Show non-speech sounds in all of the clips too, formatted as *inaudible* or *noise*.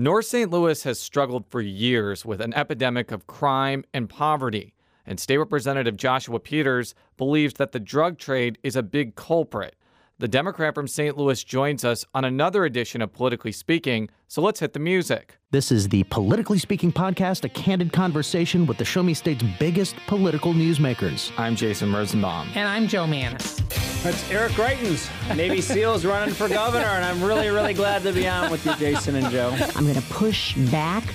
North St. Louis has struggled for years with an epidemic of crime and poverty, and State Representative Joshua Peters believes that the drug trade is a big culprit. The Democrat from St. Louis joins us on another edition of Politically Speaking, so let's hit the music. This is the Politically Speaking podcast, a candid conversation with the Show Me State's biggest political newsmakers. I'm Jason Rosenbaum. And I'm Jo Mannies. That's Eric Greitens, Navy *laughs* SEALs running for governor, and I'm really, really glad to be on with you, Jason and Jo. I'm going to push back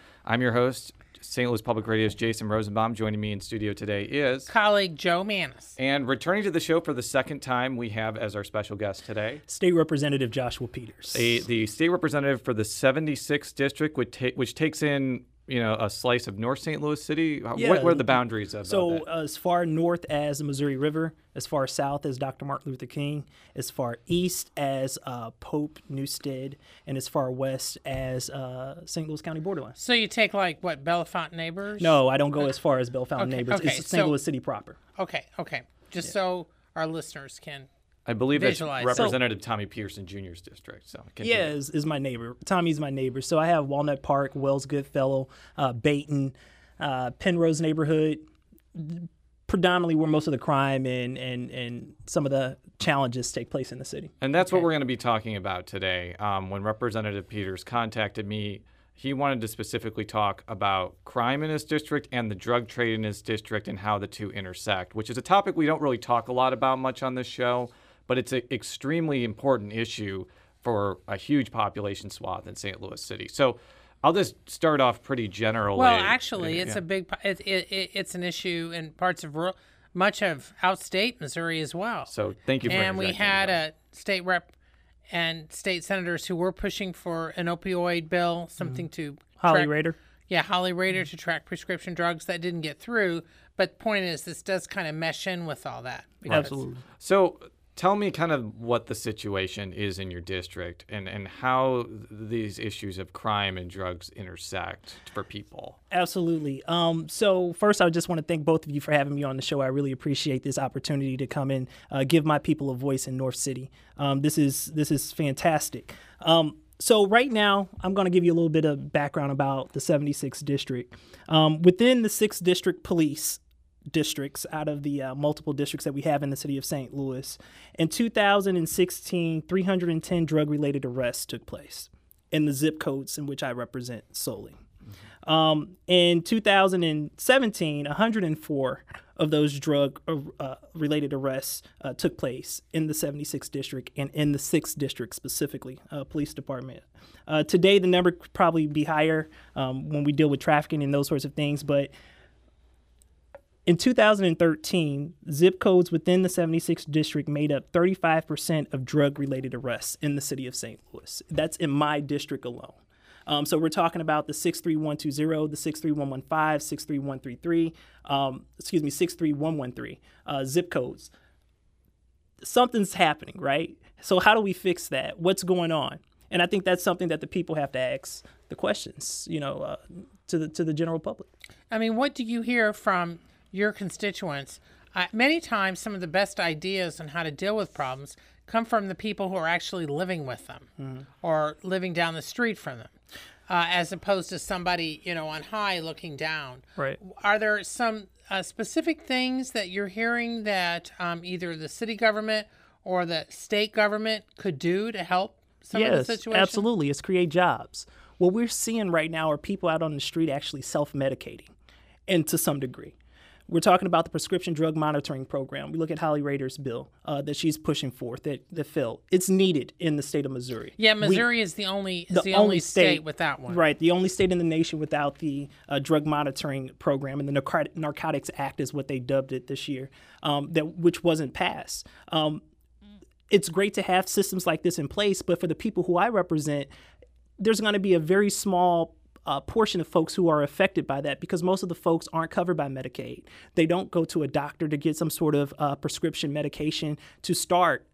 I'm your host, St. Louis Public Radio's Jason Rosenbaum. Joining me in studio today is colleague Jo Mannies. And returning to the show for the second time, we have as our special guest today State Representative Joshua Peters, a, the state representative for the 76th district, which, ta- which takes in you know a slice of North St. Louis City? Yeah. What, what are the boundaries of so that? Uh, as far north as the Missouri River, as far south as Dr. Martin Luther King, as far east as uh, Pope Newstead, and as far west as uh, St. Louis County borderline. So you take like what Bellefontaine neighbors? No, I don't go as far as Bellefontaine okay, neighbors. Okay, it's St. so, Louis City proper. Okay, okay. Just yeah. so our listeners can I believe Visualize. it's Representative Tommie Pierson Jr.'s district. So continue. yeah, is, is, my neighbor. Tommie's my neighbor. So I have Walnut Park, Wells Goodfellow, uh, Baden, uh, Penrose neighborhood, predominantly where most of the crime and, and, and some of the challenges take place in the city. And that's okay. what we're going to be talking about today. Um, when Representative Peters contacted me, he wanted to specifically talk about crime in his district and the drug trade in his district and how the two intersect, which is a topic we don't really talk a lot about much on this show but it's an extremely important issue for a huge population swath in St. Louis City. So I'll just start off pretty generally. Well, actually, it's yeah. a big it, it, it's an issue in parts of rural, much of outstate Missouri as well. So thank you for And we had that. a state rep and state senators who were pushing for an opioid bill, something mm-hmm. to Holly track, Rehder. Yeah, Holly Rehder mm-hmm. to track prescription drugs that didn't get through. But the point is, this does kind of mesh in with all that. Absolutely. So tell me kind of what the situation is in your district and, and how these issues of crime and drugs intersect for people. Absolutely. Um, so, first, I just want to thank both of you for having me on the show. I really appreciate this opportunity to come and uh, give my people a voice in North City. Um, this is this is fantastic. Um, so right now, I'm going to give you a little bit of background about the 76th district. Um, within the 6th district police, districts out of the uh, multiple districts that we have in the city of St. Louis. In 2016, 310 drug related arrests took place in the zip codes in which I represent solely. Um, in 2017, 104 of those drug uh, uh, related arrests uh, took place in the 76th district and in the 6th district specifically, uh, police department. Uh, today, the number could probably be higher um, when we deal with trafficking and those sorts of things, but in 2013, zip codes within the 76th district made up 35% of drug related arrests in the city of St. Louis. That's in my district alone. Um, so we're talking about the 63120, the 63115, 63133, um, excuse me, 63113 uh, zip codes. Something's happening, right? So how do we fix that? What's going on? And I think that's something that the people have to ask the questions, you know, uh, to the to the general public. I mean, what do you hear from your constituents, uh, many times some of the best ideas on how to deal with problems come from the people who are actually living with them mm-hmm. or living down the street from them. Uh, as opposed to somebody you know on high looking down. Right. Are there some uh, specific things that you're hearing that um, either the city government or the state government could do to help some yes, of the situation? absolutely. It's create jobs. What we're seeing right now are people out on the street actually self-medicating, and to some degree. We're talking about the prescription drug monitoring program. We look at Holly Rehder's bill uh, that she's pushing forth that, that failed. It's needed in the state of Missouri. Yeah, Missouri we, is the only is the, the only, only state, state, without one. Right, the only state in the nation without the uh, drug monitoring program, and the Narcotics Act is what they dubbed it this year, um, that which wasn't passed. Um, it's great to have systems like this in place, but for the people who I represent, there's going to be a very small uh, portion of folks who are affected by that because most of the folks aren't covered by Medicaid. They don't go to a doctor to get some sort of uh, prescription medication to start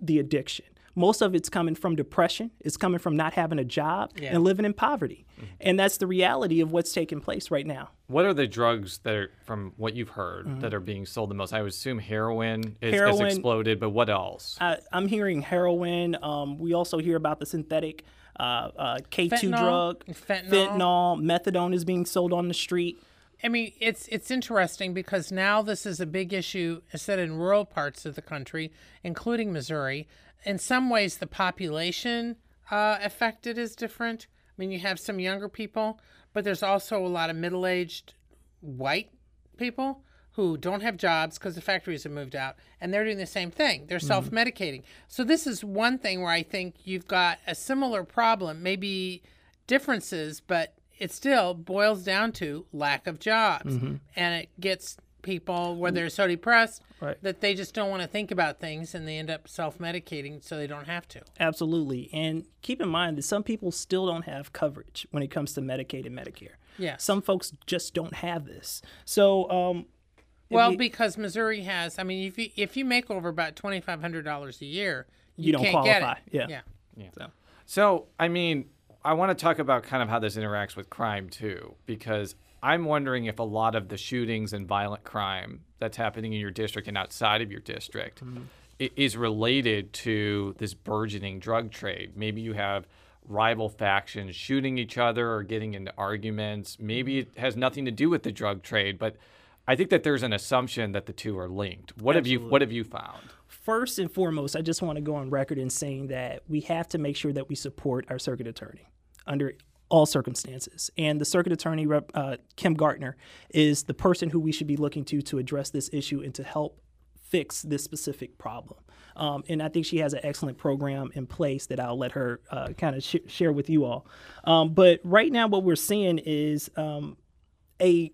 the addiction. Most of it's coming from depression. It's coming from not having a job Yeah. and living in poverty. And that's the reality of what's taking place right now. What are the drugs that are, from what you've heard, that are being sold the most? I would assume heroin, is, has Heroin- exploded, but what else? I, I'm hearing heroin. Um, we also hear about the synthetic K2 Fentanyl, drug, fentanyl. fentanyl, methadone is being sold on the street. I mean, it's it's interesting because now this is a big issue, instead in rural parts of the country, including Missouri. In some ways, the population uh, affected is different. I mean, you have some younger people, but there's also a lot of middle-aged white people who don't have jobs because the factories have moved out, and they're doing the same thing. They're mm-hmm. self-medicating. So this is one thing where I think you've got a similar problem, maybe differences, but it still boils down to lack of jobs, mm-hmm. and it gets people where mm. they're so depressed Right. that they just don't want to think about things, and they end up self-medicating so they don't have to. Absolutely. And keep in mind that some people still don't have coverage when it comes to Medicaid and Medicare. yeah Some folks just don't have this. So, um, Well, you- because Missouri has, I mean, if you if you make over about twenty five hundred dollars a year, you, You don't can't get qualify. it. Yeah. yeah. So, so I mean, I want to talk about kind of how this interacts with crime too, because I'm wondering if a lot of the shootings and violent crime that's happening in your district and outside of your district mm-hmm. i- is related to this burgeoning drug trade. Maybe you have rival factions shooting each other or getting into arguments. Maybe mm-hmm. it has nothing to do with the drug trade, but I think that there's an assumption that the two are linked. What have you What have you found? first and foremost, I just want to go on record in saying that we have to make sure that we support our circuit attorney under all circumstances. And the circuit attorney, uh, Kim Gardner, is the person who we should be looking to to address this issue and to help fix this specific problem. Um, and I think she has an excellent program in place that I'll let her uh, kind of sh- share with you all. Um, but right now, what we're seeing is um, a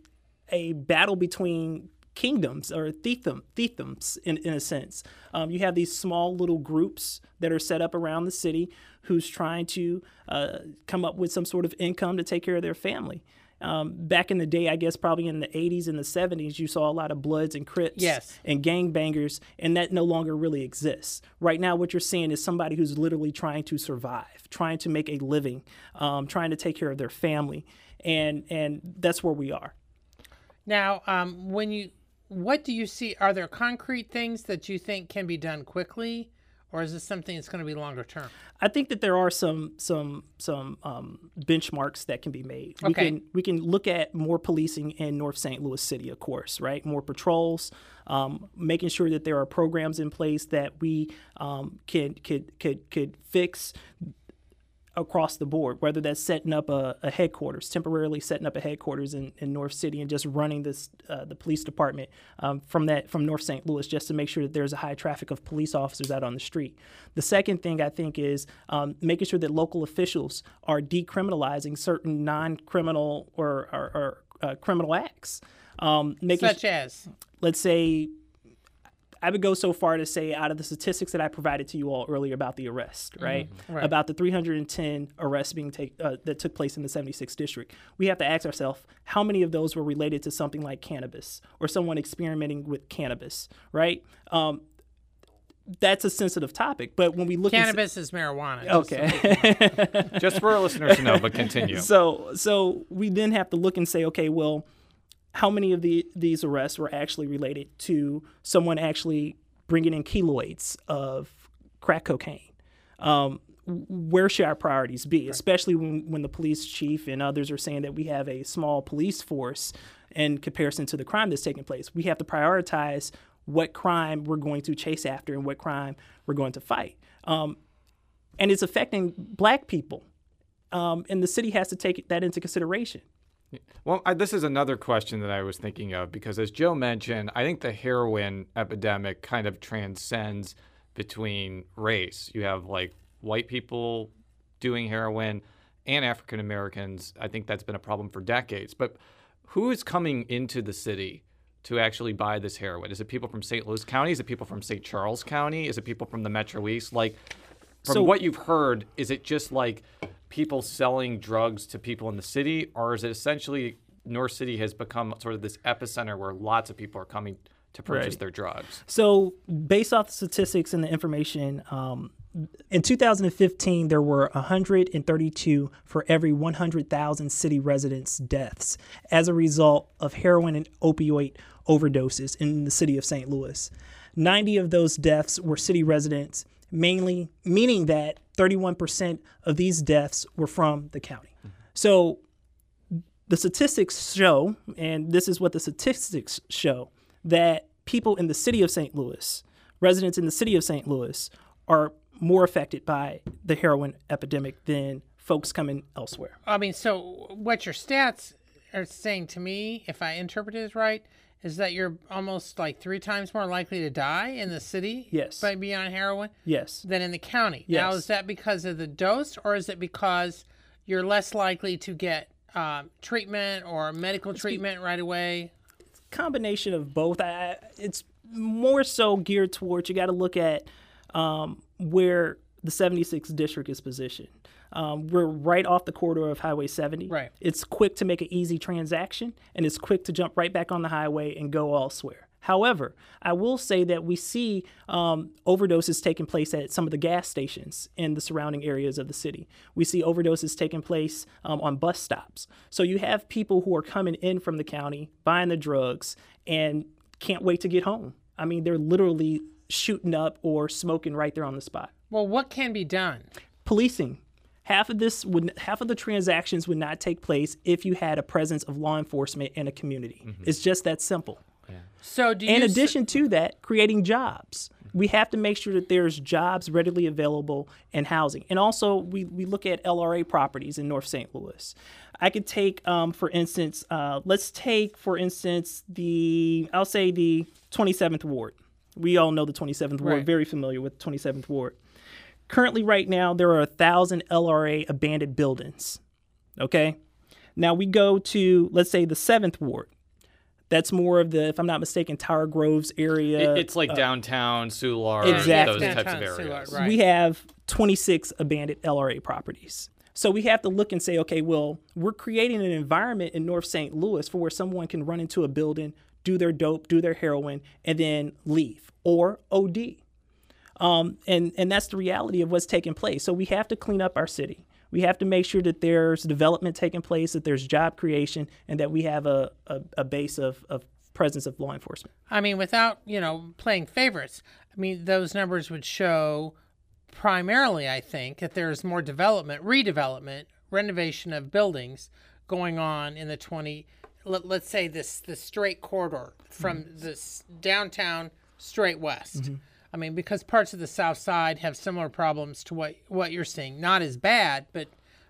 a battle between kingdoms or fiefdom, fiefdoms in, in a sense. Um, you have these small little groups that are set up around the city who's trying to uh, come up with some sort of income to take care of their family. Um, back in the day, I guess probably in the 80s and the 70s, you saw a lot of Bloods and Crips Yes. and gangbangers, and that no longer really exists. Right now, what you're seeing is somebody who's literally trying to survive, trying to make a living, um, trying to take care of their family, and and that's where we are. Now, um, when you, what do you see? Are there concrete things that you think can be done quickly, or is this something that's going to be longer term? I think that there are some some some um, benchmarks that can be made. We Okay. can we can look at more policing in North St. Louis City, of course, right? More patrols, um, making sure that there are programs in place that we um, can could could could fix across the board, whether that's setting up a, a headquarters, temporarily setting up a headquarters in, in North City and just running this uh, the police department um, from that from North St. Louis, just to make sure that there's a high traffic of police officers out on the street. The second thing I think is um, making sure that local officials are decriminalizing certain non-criminal or, or, or uh, criminal acts. Um, making Such as, let's say I would go so far to say out of the statistics that I provided to you all earlier about the arrest, right? Right. About the 310 arrests being take, uh, that took place in the 76th district. We have to ask ourselves how many of those were related to something like cannabis or someone experimenting with cannabis, right? Um, that's a sensitive topic, but when we look at cannabis is marijuana. just so *laughs* okay. Just for our listeners to know, but continue. So so we then have to look and say, okay, well, how many of the these arrests were actually related to someone actually bringing in kiloids of crack cocaine? Um, where should our priorities be, especially when, when the police chief and others are saying that we have a small police force in comparison to the crime that's taking place? We have to prioritize what crime we're going to chase after and what crime we're going to fight. Um, and it's affecting black people um, and the city has to take that into consideration. Well, I, this is another question that I was thinking of because, as Jo mentioned, I think the heroin epidemic kind of transcends between race. You have like white people doing heroin and African Americans. I think that's been a problem for decades. But who is coming into the city to actually buy this heroin? Is it people from St. Louis County? Is it people from St. Charles County? Is it people from the Metro East? Like, from So- what you've heard, is it just like people selling drugs to people in the city, or is it essentially North City has become sort of this epicenter where lots of people are coming to purchase Right. their drugs? So, based off the statistics and the information, um, in 2015, there were 132 for every 100,000 city residents' deaths as a result of heroin and opioid overdoses in the city of St. Louis. 90 of those deaths were city residents, mainly meaning that 31% of these deaths were from the county. So, the statistics show, and this is what the statistics show, that people in the city of St. Louis, residents in the city of St. Louis, are more affected by the heroin epidemic than folks coming elsewhere. I mean, so what your stats are saying to me, if I interpret it right, is that you're almost like three times more likely to die in the city Yes. by being on heroin Yes. than in the county. Now, is that because of the dose, or is it because you're less likely to get um, treatment or medical treatment right away? combination of both. I, it's more so geared towards you got to look at um, where the 76th district is positioned. Um, we're right off the corridor of Highway 70. Right. It's quick to make an easy transaction, and it's quick to jump right back on the highway and go elsewhere. However, I will say that we see um, overdoses taking place at some of the gas stations in the surrounding areas of the city. We see overdoses taking place um, on bus stops. So you have people who are coming in from the county, buying the drugs, and can't wait to get home. I mean, they're literally shooting up or smoking right there on the spot. Well, what can be done? Policing. Half of this would half of the transactions would not take place if you had a presence of law enforcement in a community. It's just that simple. So, do you In s- addition to that, creating jobs. We have to make sure that there's jobs readily available and housing. And also, we, we look at LRA properties in North St. Louis. I could take, um, for instance, uh, let's take, for instance, the, I'll say the 27th Ward. We all know the 27th Ward, Right. very familiar with 27th Ward. Currently, right now, there are a thousand LRA abandoned buildings. Okay. Now we go to, let's say, the 7th Ward. That's more of the, if I'm not mistaken, Tower Groves area. It- it's like uh, downtown, Soulard, Exactly. those types of Downtown Soulard, areas. right. we have 26 abandoned LRA properties. So we have to look and say, okay, well, we're creating an environment in North St. Louis for where someone can run into a building, do their dope, do their heroin, and then leave or OD. Um, and and that's the reality of what's taking place. So we have to clean up our city. We have to make sure that there's development taking place, that there's job creation, and that we have a, a, a base of, of presence of law enforcement. I mean, without you know playing favorites, I mean those numbers would show primarily, I think, that there's more development, redevelopment, renovation of buildings going on in the twenty. Let, let's say this the straight corridor from this downtown straight west. I mean, because parts of the south side have similar problems to what what you're seeing. Not as bad, but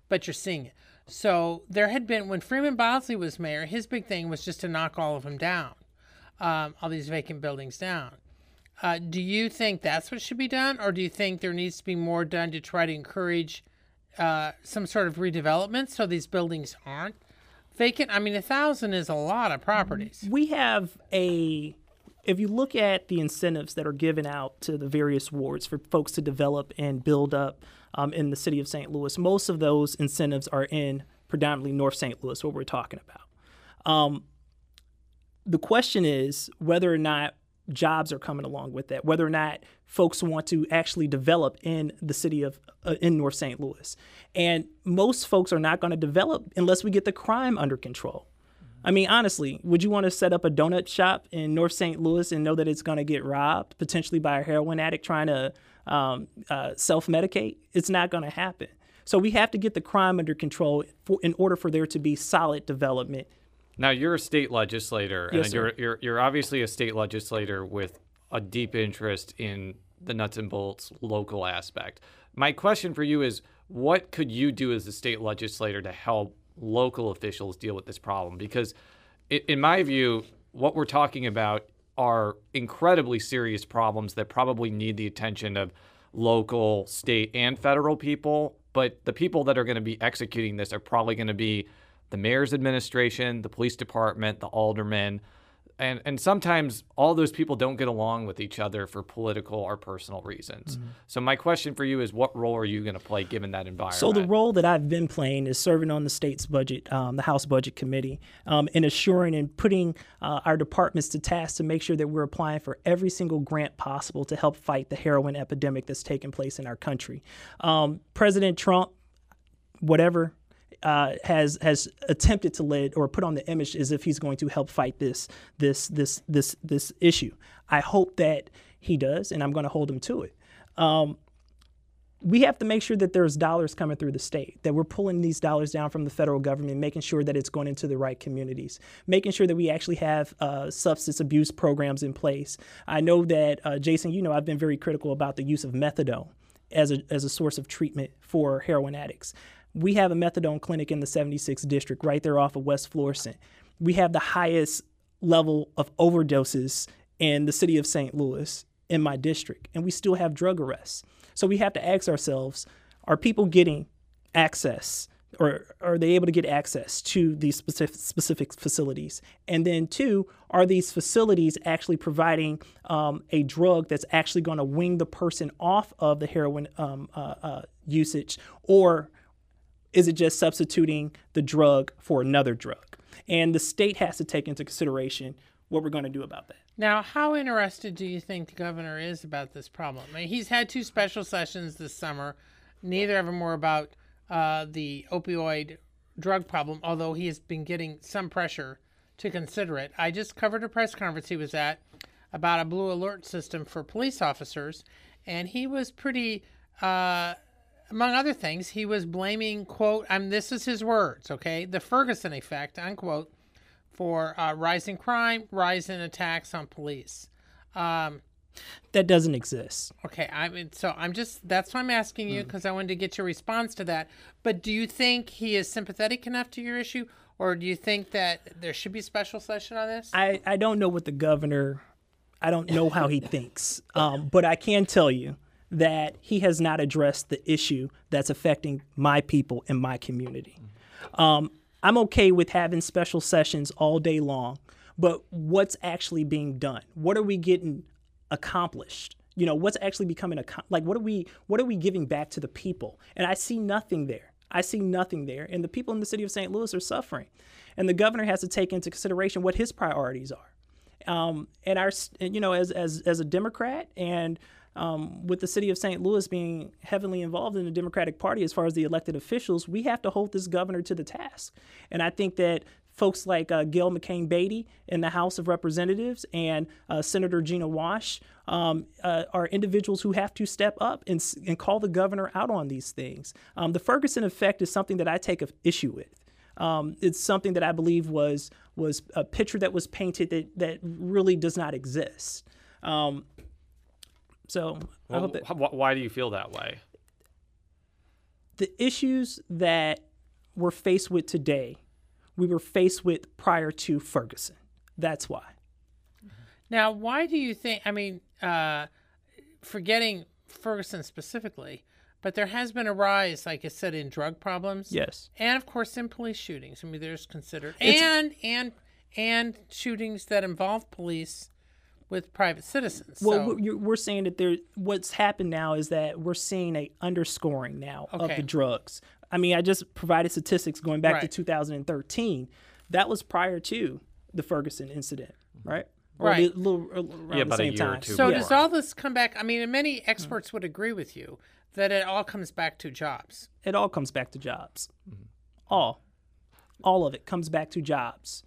but you're seeing it. So there had been when Freeman Bosley was mayor, his big thing was just to knock all of them down um, all these vacant buildings down. Uh, do you think that's what should be done, or do you think there needs to be more done to try to encourage uh, some sort of redevelopment so these buildings aren't vacant? I mean, a thousand is a lot of properties. we have a if you look at the incentives that are given out to the various wards for folks to develop and build up um, in the city of St. Louis, most of those incentives are in predominantly North St. Louis, what we're talking about. Um, the question is whether or not jobs are coming along with that, whether or not folks want to actually develop in the city of uh, in North St. Louis. And most folks are not going to develop unless we get the crime under control. I mean, honestly, would you want to set up a donut shop in North St. Louis and know that it's going to get robbed potentially by a heroin addict trying to um, uh, self medicate? It's not going to happen. So we have to get the crime under control for, in order for there to be solid development. Now you're a state legislator, Yes, and you're, you're you're obviously a state legislator with a deep interest in the nuts and bolts local aspect. My question for you is, what could you do as a state legislator to help local officials deal with this problem? Because, in my view, what we're talking about are incredibly serious problems that probably need the attention of local, state, and federal people. But the people that are going to be executing this are probably going to be the mayor's administration, the police department, the aldermen, and and sometimes all those people don't get along with each other for political or personal reasons. Mm-hmm. So my question for you is, what role are you going to play given that environment? So the role that I've been playing is serving on the state's budget, um, the House Budget Committee, um, and assuring and putting uh, our departments to task to make sure that we're applying for every single grant possible to help fight the heroin epidemic that's taking place in our country. Um, President Trump, whatever. Uh, has has attempted to lead or put on the image as if he's going to help fight this this this this this issue. I hope that he does, and I'm going to hold him to it. Um, we have to make sure that there's dollars coming through the state, that we're pulling these dollars down from the federal government, making sure that it's going into the right communities, making sure that we actually have uh, substance abuse programs in place. I know that, uh, Jason, you know, I've been very critical about the use of methadone as a, as a source of treatment for heroin addicts. We have a methadone clinic in the 76th district right there off of West Florissant. We have the highest level of overdoses in the city of St. Louis in my district, and we still have drug arrests. So we have to ask ourselves are people getting access? Or are they able to get access to these specific, specific facilities? And then, two, are these facilities actually providing um, a drug that's actually going to wing the person off of the heroin um, uh, uh, usage? Or is it just substituting the drug for another drug? And the state has to take into consideration what we're going to do about that. Now, how interested do you think the governor is about this problem? I mean, he's had two special sessions this summer. Neither of them were about uh, the opioid drug problem, although he has been getting some pressure to consider it. I just covered a press conference he was at about a blue alert system for police officers, and he was pretty, uh, among other things, he was blaming, quote, I'm, this is his words, okay, the Ferguson effect, unquote, for uh, rising crime, rise in attacks on police. Um, that doesn't exist. Okay, I mean, so I'm just that's why I'm asking you because mm. I wanted to get your response to that. But do you think he is sympathetic enough to your issue, or do you think that there should be a special session on this? I I don't know what the governor, I don't know how he thinks, um, but I can tell you that he has not addressed the issue that's affecting my people in my community. Um, I'm okay with having special sessions all day long, but what's actually being done? What are we getting accomplished? You know, what's actually becoming a like what are we what are we giving back to the people? And I see nothing there. I see nothing there. And the people in the city of St. Louis are suffering. And the governor has to take into consideration what his priorities are. Um, and our, you know, as, as, as a Democrat and um, with the city of St. Louis being heavily involved in the Democratic Party as far as the elected officials, we have to hold this governor to the task. And I think that folks like uh, Gail McCann Beatty in the House of Representatives and uh, Senator Gina Walsh um, uh, are individuals who have to step up and, and call the governor out on these things. Um, the Ferguson effect is something that I take issue with. Um, it's something that I believe was was a picture that was painted that that really does not exist. Um, so well, that, why do you feel that way? The issues that we're faced with today, we were faced with prior to Ferguson. That's why. Now, why do you think? I mean, uh, forgetting Ferguson specifically, but there has been a rise, like I said, in drug problems. Yes, and of course in police shootings. I mean, there's considered it's, and and and shootings that involve police with private citizens. Well, so. we're, we're saying that there. What's happened now is that we're seeing a underscoring now okay. of the drugs. I mean, I just provided statistics going back right. to 2013. That was prior to the Ferguson incident, right? Or right. A little, around yeah, the same time. So yeah. does all this come back? I mean, many experts would agree with you that it all comes back to jobs. It all comes back to jobs. Mm-hmm. All, all of it comes back to jobs.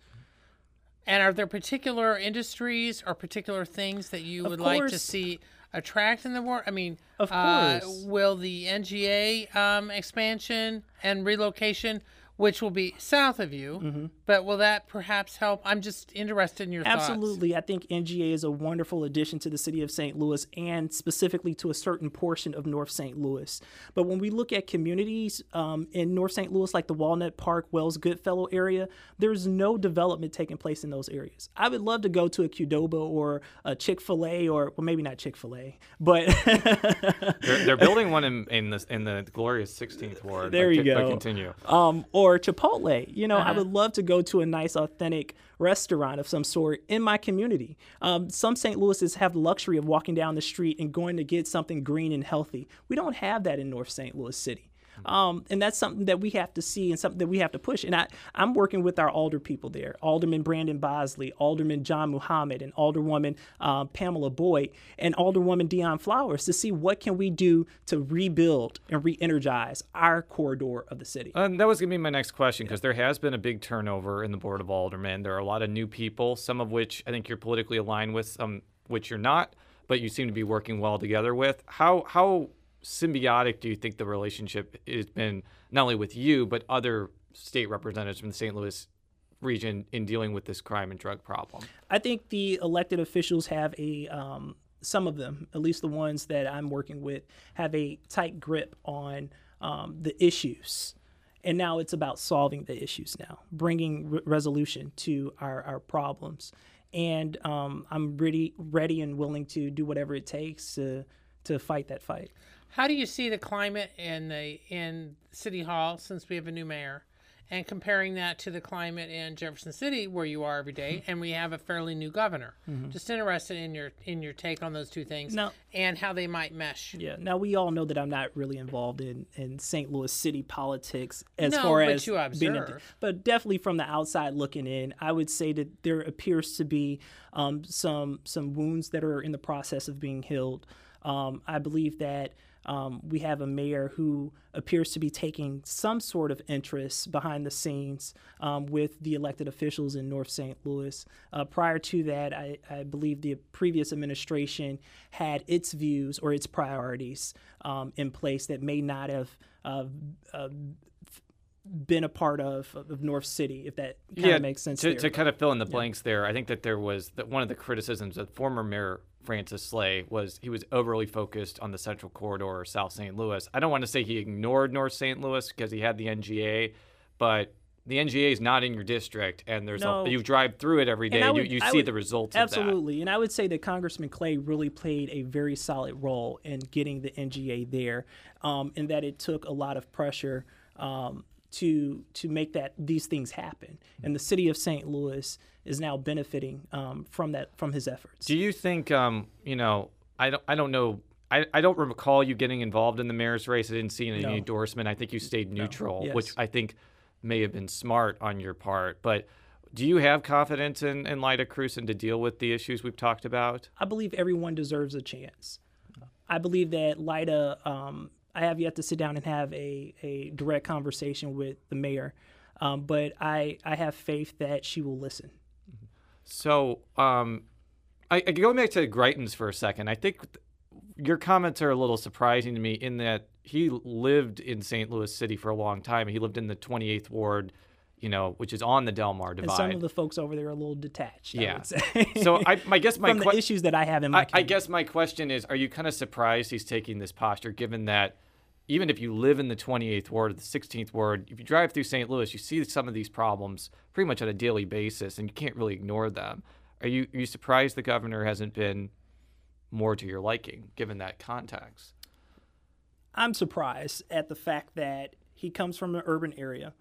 And are there particular industries or particular things that you of would course. like to see attract in the war? I mean, of uh, course. Uh, will the NGA um, expansion and relocation which will be south of you. Mm-hmm. But will that perhaps help? I'm just interested in your thoughts. Absolutely. thoughts. I think NGA is a wonderful addition to the city of St. Louis and specifically to a certain portion of North St. Louis. But when we look at communities um, in North St. Louis, like the Walnut Park, Wells Goodfellow area, there's no development taking place in those areas. I would love to go to a Qdoba or a Chick fil A, or well, maybe not Chick fil A, but. they're, they're, building one in, in, the, in the glorious 16th ward. There you go. continue. Um, or or Chipotle. You know, Uh-huh. I would love to go to a nice, authentic restaurant of some sort in my community. Um, some St. Louis's have the luxury of walking down the street and going to get something green and healthy. We don't have that in North St. Louis City. Um, and that's something that we have to see and something that we have to push. And I, I'm working with our alder people there Alderman Brandon Bosley, Alderman John Muhammad, and Alderwoman uh, Pamela Boyd, and Alderwoman Dionne Flowers to see what can we do to rebuild and re energize our corridor of the city. And that was going to be my next question because there has been a big turnover in the Board of Aldermen. There are a lot of new people, some of which I think you're politically aligned with, some which you're not, but you seem to be working well together with. How how symbiotic do you think the relationship has been not only with you but other state representatives from the St. Louis region in dealing with this crime and drug problem? I think the elected officials have a um, some of them, at least the ones that I'm working with, have a tight grip on um, the issues. And now it's about solving the issues now, bringing re- resolution to our, our problems. And um, I'm ready, ready and willing to do whatever it takes to, to fight that fight. How do you see the climate in the in City Hall since we have a new mayor, and comparing that to the climate in Jefferson City where you are every day, and we have a fairly new governor? Just interested in your in your take on those two things No. and how they might mesh. Yeah. Now we all know that I'm not really involved in, in St. Louis city politics as No, far as you being a- observe. but definitely from the outside looking in, I would say that there appears to be um, some some wounds that are in the process of being healed. Um, I believe that um, we have a mayor who appears to be taking some sort of interest behind the scenes um, with the elected officials in North St. Louis. Uh, prior to that, I, I believe the previous administration had its views or its priorities um, in place that may not have uh, uh, been a part of, of North City, if that kind of makes sense. To, to kind of fill in the blanks there, I think that there was that one of the criticisms of former Mayor Francis Slay was he was overly focused on the Central Corridor or South St. Louis. I don't want to say he ignored North St. Louis because he had the NGA, but the NGA is not in your district, and there's No. a, you drive through it every day. And would- you you see would- the results of that. Absolutely. And I would say that Congressman Clay really played a very solid role in getting the NGA there, um, and that it took a lot of pressure um, to to make that these things happen. And the city of St. Louis is now benefiting um, from that from his efforts. Do you think, um, you know, I don't, I don't know. I, I don't recall you getting involved in the mayor's race. I didn't see any No. endorsement. I think you stayed neutral, Yes. which I think may have been smart on your part. But do you have confidence in, in Lyda Krewson to deal with the issues we've talked about? I believe everyone deserves a chance. I believe that Lyda, um, I have yet to sit down and have a, a direct conversation with the mayor, um, but I, I have faith that she will listen. So, um, I, I going back to Greitens for a second. I think th- your comments are a little surprising to me in that he lived in St. Louis City for a long time. He lived in the 28th ward, you know, which is on the Delmar And Divide. some of the folks over there are a little detached. I Yeah. would say. So I, I guess *laughs* my from que- the issues that I have in my I, I guess my question is: Are you kind of surprised he's taking this posture, given that even if you live in the 28th ward or the 16th ward, if you drive through St. Louis, you see some of these problems pretty much on a daily basis, and you can't really ignore them. Are you are you surprised the governor hasn't been more to your liking, given that context? I'm surprised at the fact that he comes from an urban area.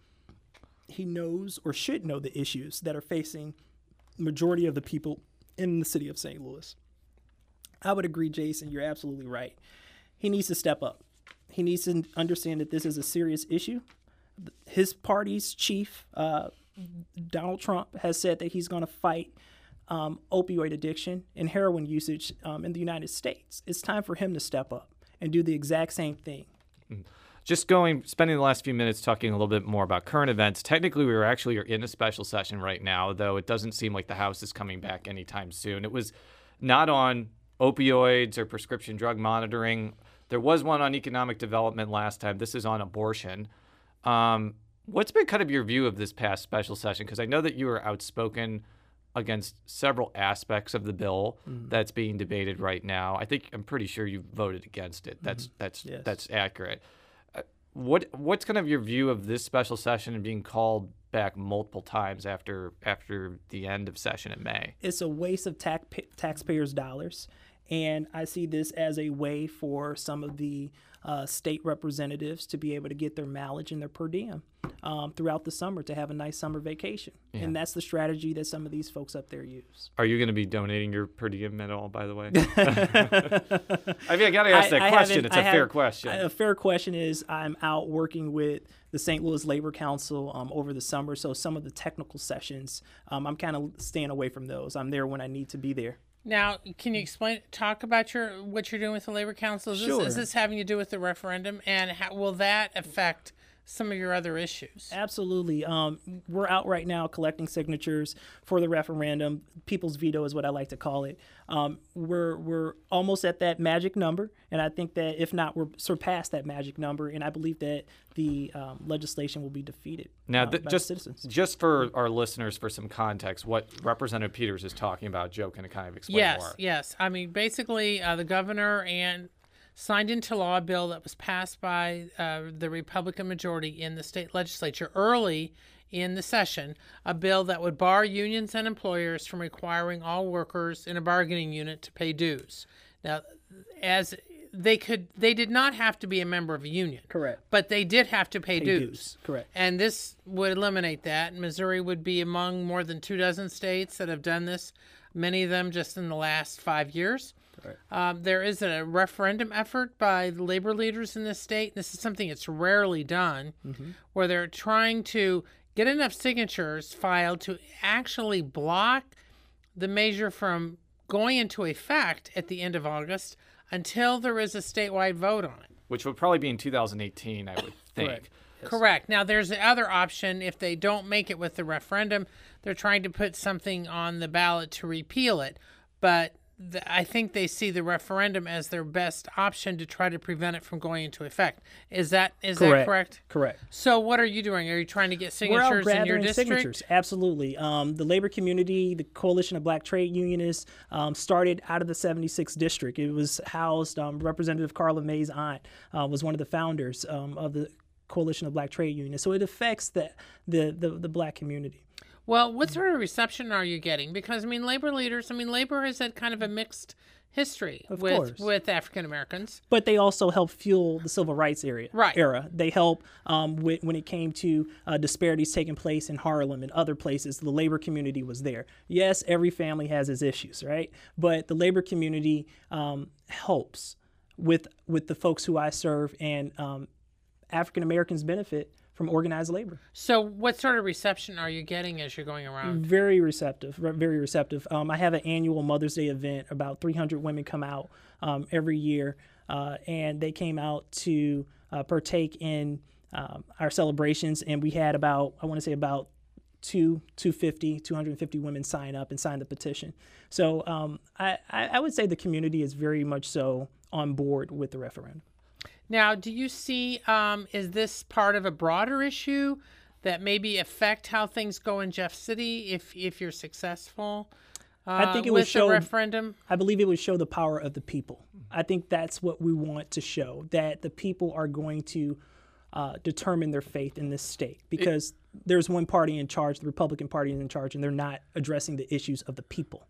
He knows or should know the issues that are facing majority of the people in the city of St. Louis. I would agree, Jason. You're absolutely right. He needs to step up. He needs to understand that this is a serious issue. His party's chief, uh, Donald Trump, has said that he's going to fight um, opioid addiction and heroin usage um, in the United States. It's time for him to step up and do the exact same thing. Just going, spending the last few minutes talking a little bit more about current events. Technically, we are actually in a special session right now, though it doesn't seem like the House is coming back anytime soon. It was not on opioids or prescription drug monitoring. There was one on economic development last time. This is on abortion. Um, what's been kind of your view of this past special session? Because I know that you were outspoken against several aspects of the bill that's being debated right now. I think I'm pretty sure you voted against it. That's that's Yes. that's accurate. What what's kind of your view of this special session and being called back multiple times after after the end of session in May? it's a waste of tax taxpayers' dollars. And I see this as a way for some of the uh, state representatives to be able to get their mileage and their per diem um, throughout the summer to have a nice summer vacation. Yeah. And that's the strategy that some of these folks up there use. Are you going to be donating your per diem at all, by the way? *laughs* *laughs* I mean, I got to ask that I question. It's a fair question. A fair question is I'm out working with the St. Louis Labor Council um, over the summer, so some of the technical sessions, um, I'm kind of staying away from those. I'm there when I need to be there. Now, can you explain, talk about your what you're doing with the labor council? Is, Sure. this, is this having to do with the referendum, and how, will that affect some of your other issues? Absolutely. Um, we're out right now collecting signatures for the referendum. People's veto is what I like to call it. Um, we're we're almost at that magic number, and I think that if not, we're surpassed that magic number, and I believe that the um, legislation will be defeated. Now, uh, th- by the just citizens. just for our listeners, for some context, what Representative Peters is talking about, Jo can kind of explain yes, more. yes. I mean, basically, uh, the governor and signed into law a bill that was passed by uh, the Republican majority in the state legislature early in the session, a bill that would bar unions and employers from requiring all workers in a bargaining unit to pay dues. Now, as they could, they did not have to be a member of a union. Correct. But they did have to pay, Pay dues. dues, correct. And this would eliminate that. Missouri would be among more than two dozen states that have done this, many of them just in the last five years. Um, there is a referendum effort by the labor leaders in this state. This is something that's rarely done, where they're trying to get enough signatures filed to actually block the measure from going into effect at the end of August until there is a statewide vote on it. Which would probably be in 2018, I would think. Correct. Correct. Now, there's the other option. If they don't make it with the referendum, they're trying to put something on the ballot to repeal it. But the, I think they see the referendum as their best option to try to prevent it from going into effect. Is that is that correct? Correct. So, what are you doing? Are you trying to get signatures We're out in your district? signatures. Absolutely. Um, the labor community, the Coalition of Black Trade Unionists, um, started out of the 76th district. It was housed. Um, Representative Carla May's aunt uh, was one of the founders um, of the Coalition of Black Trade Unionists. So it affects the the the, the black community. Well, what sort of reception are you getting? Because I mean, labor leaders. I mean, labor has had kind of a mixed history Of with course. with African Americans. but they also help fuel the civil rights area. Right. Era. They help um, with, when it came to uh, disparities taking place in Harlem and other places. The labor community was there. Yes, every family has its issues, right? But the labor community um, helps with with the folks who I serve, and um, African Americans benefit from organized labor. So, what sort of reception are you getting as you're going around? Very receptive, very receptive. Um, I have an annual Mother's Day event. About 300 women come out um, every year, uh, and they came out to uh, partake in um, our celebrations. And we had about, I want to say about two, 250, 250 women sign up and sign the petition. So um, I, I I would say the community is very much so on board with the referendum. Now, do you see um, is this part of a broader issue that maybe affect how things go in Jeff City if if you're successful? Uh, I think it would show the referendum. I believe it would show the power of the people. I think that's what we want to show that the people are going to uh, determine their faith in this state because there's one party in charge, the Republican Party is in charge, and they're not addressing the issues of the people.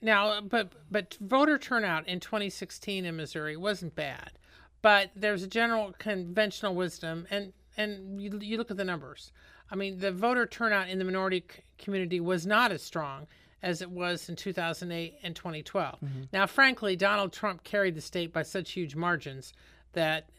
Now, but but voter turnout in 2016 in Missouri wasn't bad, but there's a general conventional wisdom, and and you, you look at the numbers. I mean, the voter turnout in the minority c- community was not as strong as it was in 2008 and 2012. Mm-hmm. Now, frankly, Donald Trump carried the state by such huge margins that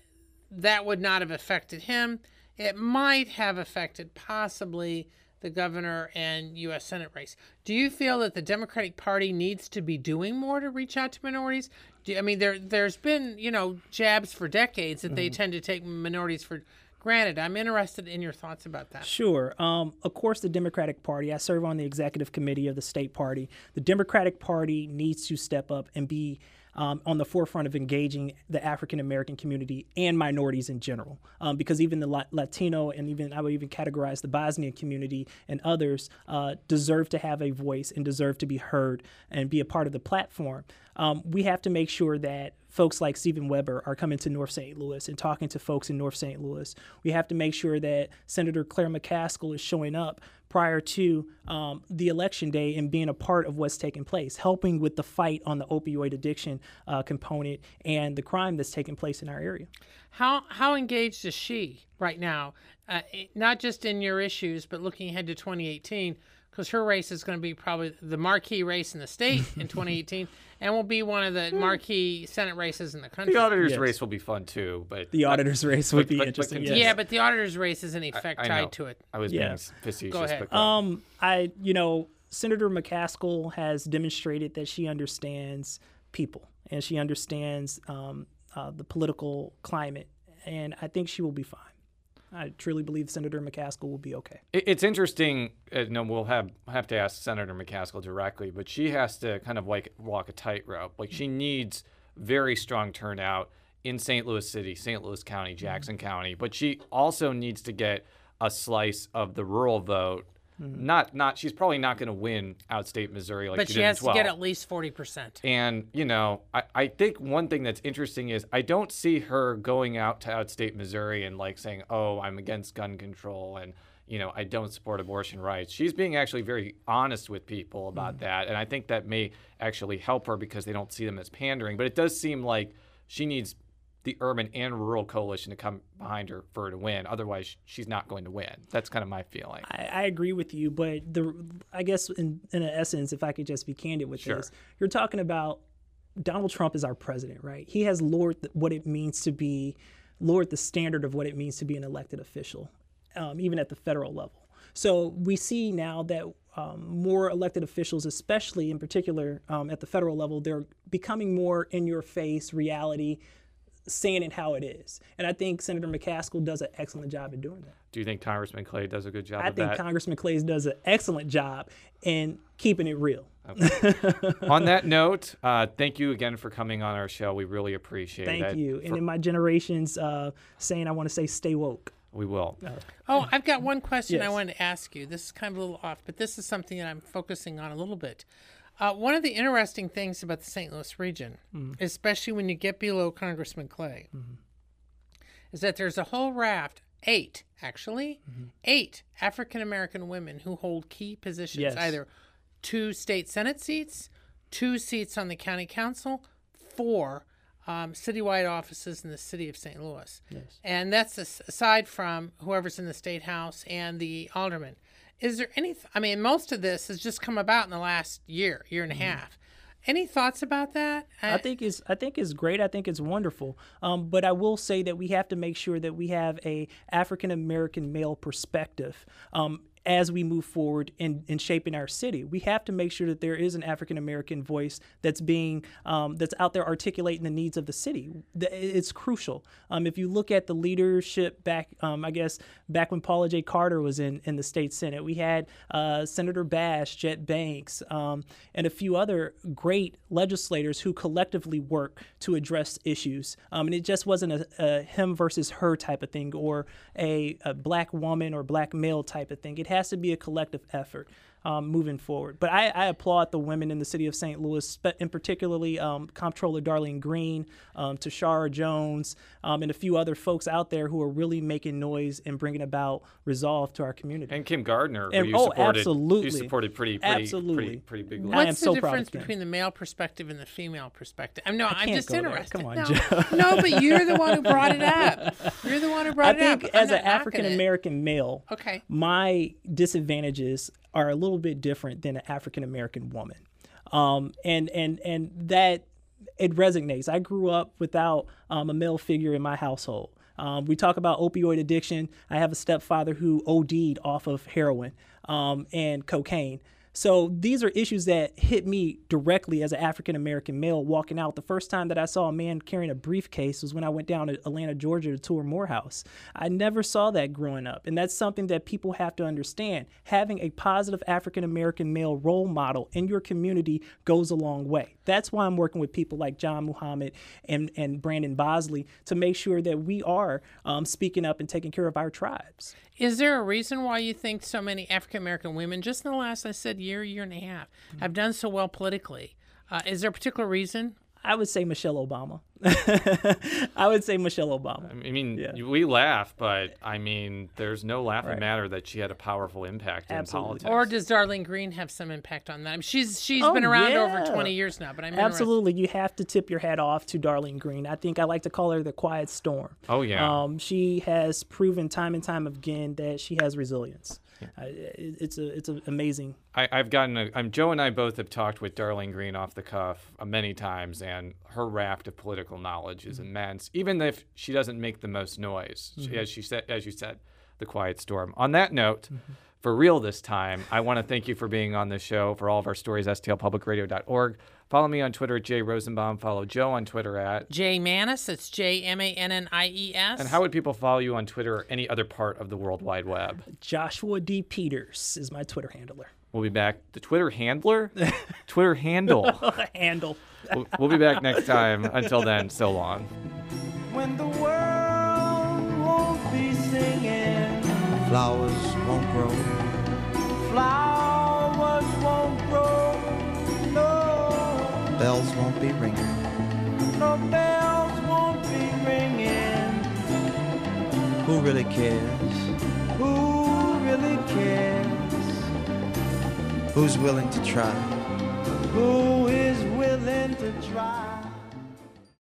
that would not have affected him. It might have affected possibly the governor and U.S. Senate race. Do you feel that the Democratic Party needs to be doing more to reach out to minorities? I mean, there there's been you know jabs for decades that they tend to take minorities for granted. I'm interested in your thoughts about that. Sure. Um, of course, the Democratic Party, I serve on the executive committee of the state party. The Democratic Party needs to step up and be um, on the forefront of engaging the African American community and minorities in general. Um, because even the La- Latino and even I would even categorize the Bosnian community and others uh, deserve to have a voice and deserve to be heard and be a part of the platform. Um, we have to make sure that folks like Stephen Webber are coming to North St. Louis and talking to folks in North St. Louis. We have to make sure that Senator Claire McCaskill is showing up prior to um, the election day and being a part of what's taking place, helping with the fight on the opioid addiction uh, component and the crime that's taking place in our area. How how engaged is she right now? Uh, not just in your issues, but looking ahead to 2018, because her race is going to be probably the marquee race in the state in *laughs* 2018, and will be one of the marquee Senate races in the country. The auditor's Yes. race will be fun too, but The auditor's race would but- be but- but interesting. continue. yes. Yeah, but the auditor's race is in effect I tied know. to it. I was Yeah. being facetious. Go ahead. But go. Um, I, you know, Senator McCaskill has demonstrated that she understands people and she understands um, uh, the political climate, and I think she will be fine. I truly believe Senator McCaskill will be okay. It's interesting. Uh, no, we'll have have to ask Senator McCaskill directly, but she has to kind of like walk a tightrope. Like she needs very strong turnout in St. Louis City, St. Louis County, Jackson County, but she also needs to get a slice of the rural vote. Mm-hmm. Not, not. She's probably not going to win outstate Missouri like but she, she has in 12. to get at least 40%. And, you know, I, I think one thing that's interesting is I don't see her going out to outstate Missouri and like saying, oh, I'm against gun control and, you know, I don't support abortion rights. She's being actually very honest with people about mm. that. And I think that may actually help her because they don't see them as pandering. But it does seem like she needs the urban and rural coalition to come behind her for her to win. Otherwise, she's not going to win. That's kind of my feeling. I, I agree with you, but the I guess in, in essence, if I could just be candid with Sure. this, you're talking about Donald Trump is our president, right? He has lowered what it means to be, lowered the standard of what it means to be an elected official, um, even at the federal level. So we see now that um, more elected officials, especially in particular um, at the federal level, they're becoming more in your face reality, saying it how it is. And I think Senator McCaskill does an excellent job at doing that. Do you think Congressman Clay does a good job I of think that? Congressman Clays does an excellent job in keeping it real. *laughs* on that note, uh, thank you again for coming on our show. We really appreciate it. Thank you. And in my generation's uh, saying, I want to say stay woke. we will. Oh, I've got one question I wanted to ask you. This is kind of a little off, but this is something that I'm focusing on a little bit. Uh, one of the interesting things about the St. Louis region, especially when you get below Congressman Clay, is that there's a whole raft, eight actually, eight African American women who hold key positions, Yes. either two state Senate seats, two seats on the county council, four um, citywide offices in the city of St. Louis. Yes. And that's aside from whoever's in the state house and the alderman. Is there any? I mean, most of this has just come about in the last year, year and a half. Any thoughts about that? I think is I think it's great. I think it's wonderful. Um, but I will say that we have to make sure that we have a African American male perspective. Um, as we move forward in, in shaping our city, we have to make sure that there is an African American voice that's being um, that's out there articulating the needs of the city. It's crucial. Um, if you look at the leadership back, um, I guess back when Paula J. Carter was in, in the state senate, we had uh, Senator Bash, Jet Banks, um, and a few other great legislators who collectively work to address issues. Um, and it just wasn't a, a him versus her type of thing or a, a black woman or black male type of thing. It has to be a collective effort. Um, moving forward, but I, I applaud the women in the city of St. Louis, spe- and particularly um, Comptroller Darlene Green, um, Tishaura Jones, um, and a few other folks out there who are really making noise and bringing about resolve to our community. And Kim Gardner, And- who you oh, supported, absolutely. you supported pretty, pretty, Absolutely. pretty, pretty big. I am What's so the proud difference between the male perspective and the female perspective? I'm no, I'm just go there. interested. Come on, no, Jo. no, but you're the one who brought it up. *laughs* You're the one who brought I it up. think I'm as an African American male, Okay. my disadvantages are a little bit different than an African American woman, um, and and and that it resonates. I grew up without um, a male figure in my household. Um, we talk about opioid addiction. I have a stepfather who OD'd off of heroin um, and cocaine. So these are issues that hit me directly as an African American male walking out. The first time that I saw a man carrying a briefcase was when I went down to Atlanta, Georgia to tour Morehouse. I never saw that growing up. And that's something that people have to understand. Having a positive African American male role model in your community goes a long way. That's why I'm working with people like John Muhammad and, and Brandon Bosley to make sure that we are um, speaking up and taking care of our tribes. Is there a reason why you think so many African American women, just in the last, I said, year, year and a half, have done so well politically? Uh, is there a particular reason? I would say Michelle Obama. *laughs* I would say Michelle Obama. I mean, we laugh, but I mean, there's no laughing Right. matter that she had a powerful impact Absolutely. in politics. Or does Darlene Green have some impact on that? I mean, she's she's Oh, been around over 20 years now, but I'm interested- Absolutely, you have to tip your hat off to Darlene Green. I think I like to call her the quiet storm. Oh, yeah. Um, she has proven time and time again that she has resilience. Uh, it, it's a it's an amazing. I, I've gotten a, um, Jo and I both have talked with Darlene Green off the cuff uh, many times, and her raft of political knowledge is immense. Even if she doesn't make the most noise, she, Mhm. as she said, as you said, the quiet storm. On that note, for real this time, I want to thank you for being on the show. For all of our stories, stlpublicradio.org. Follow me on Twitter at Jay Rosenbaum. Follow Jo on Twitter at. Jay Mannies, it's J M A N N I E S. And how would people follow you on Twitter or any other part of the World Wide Web? Joshua D. Peters is my Twitter handler. We'll be back. The Twitter handler? Twitter handle. *laughs* Handle. We'll, we'll be back next time. Until then, so long. When the world won't be singing, flowers won't grow. Flowers won't grow. No. Bells won't be ringing. No bells won't be ringing. Who really cares? Who really cares? Who's willing to try? Who is willing to try?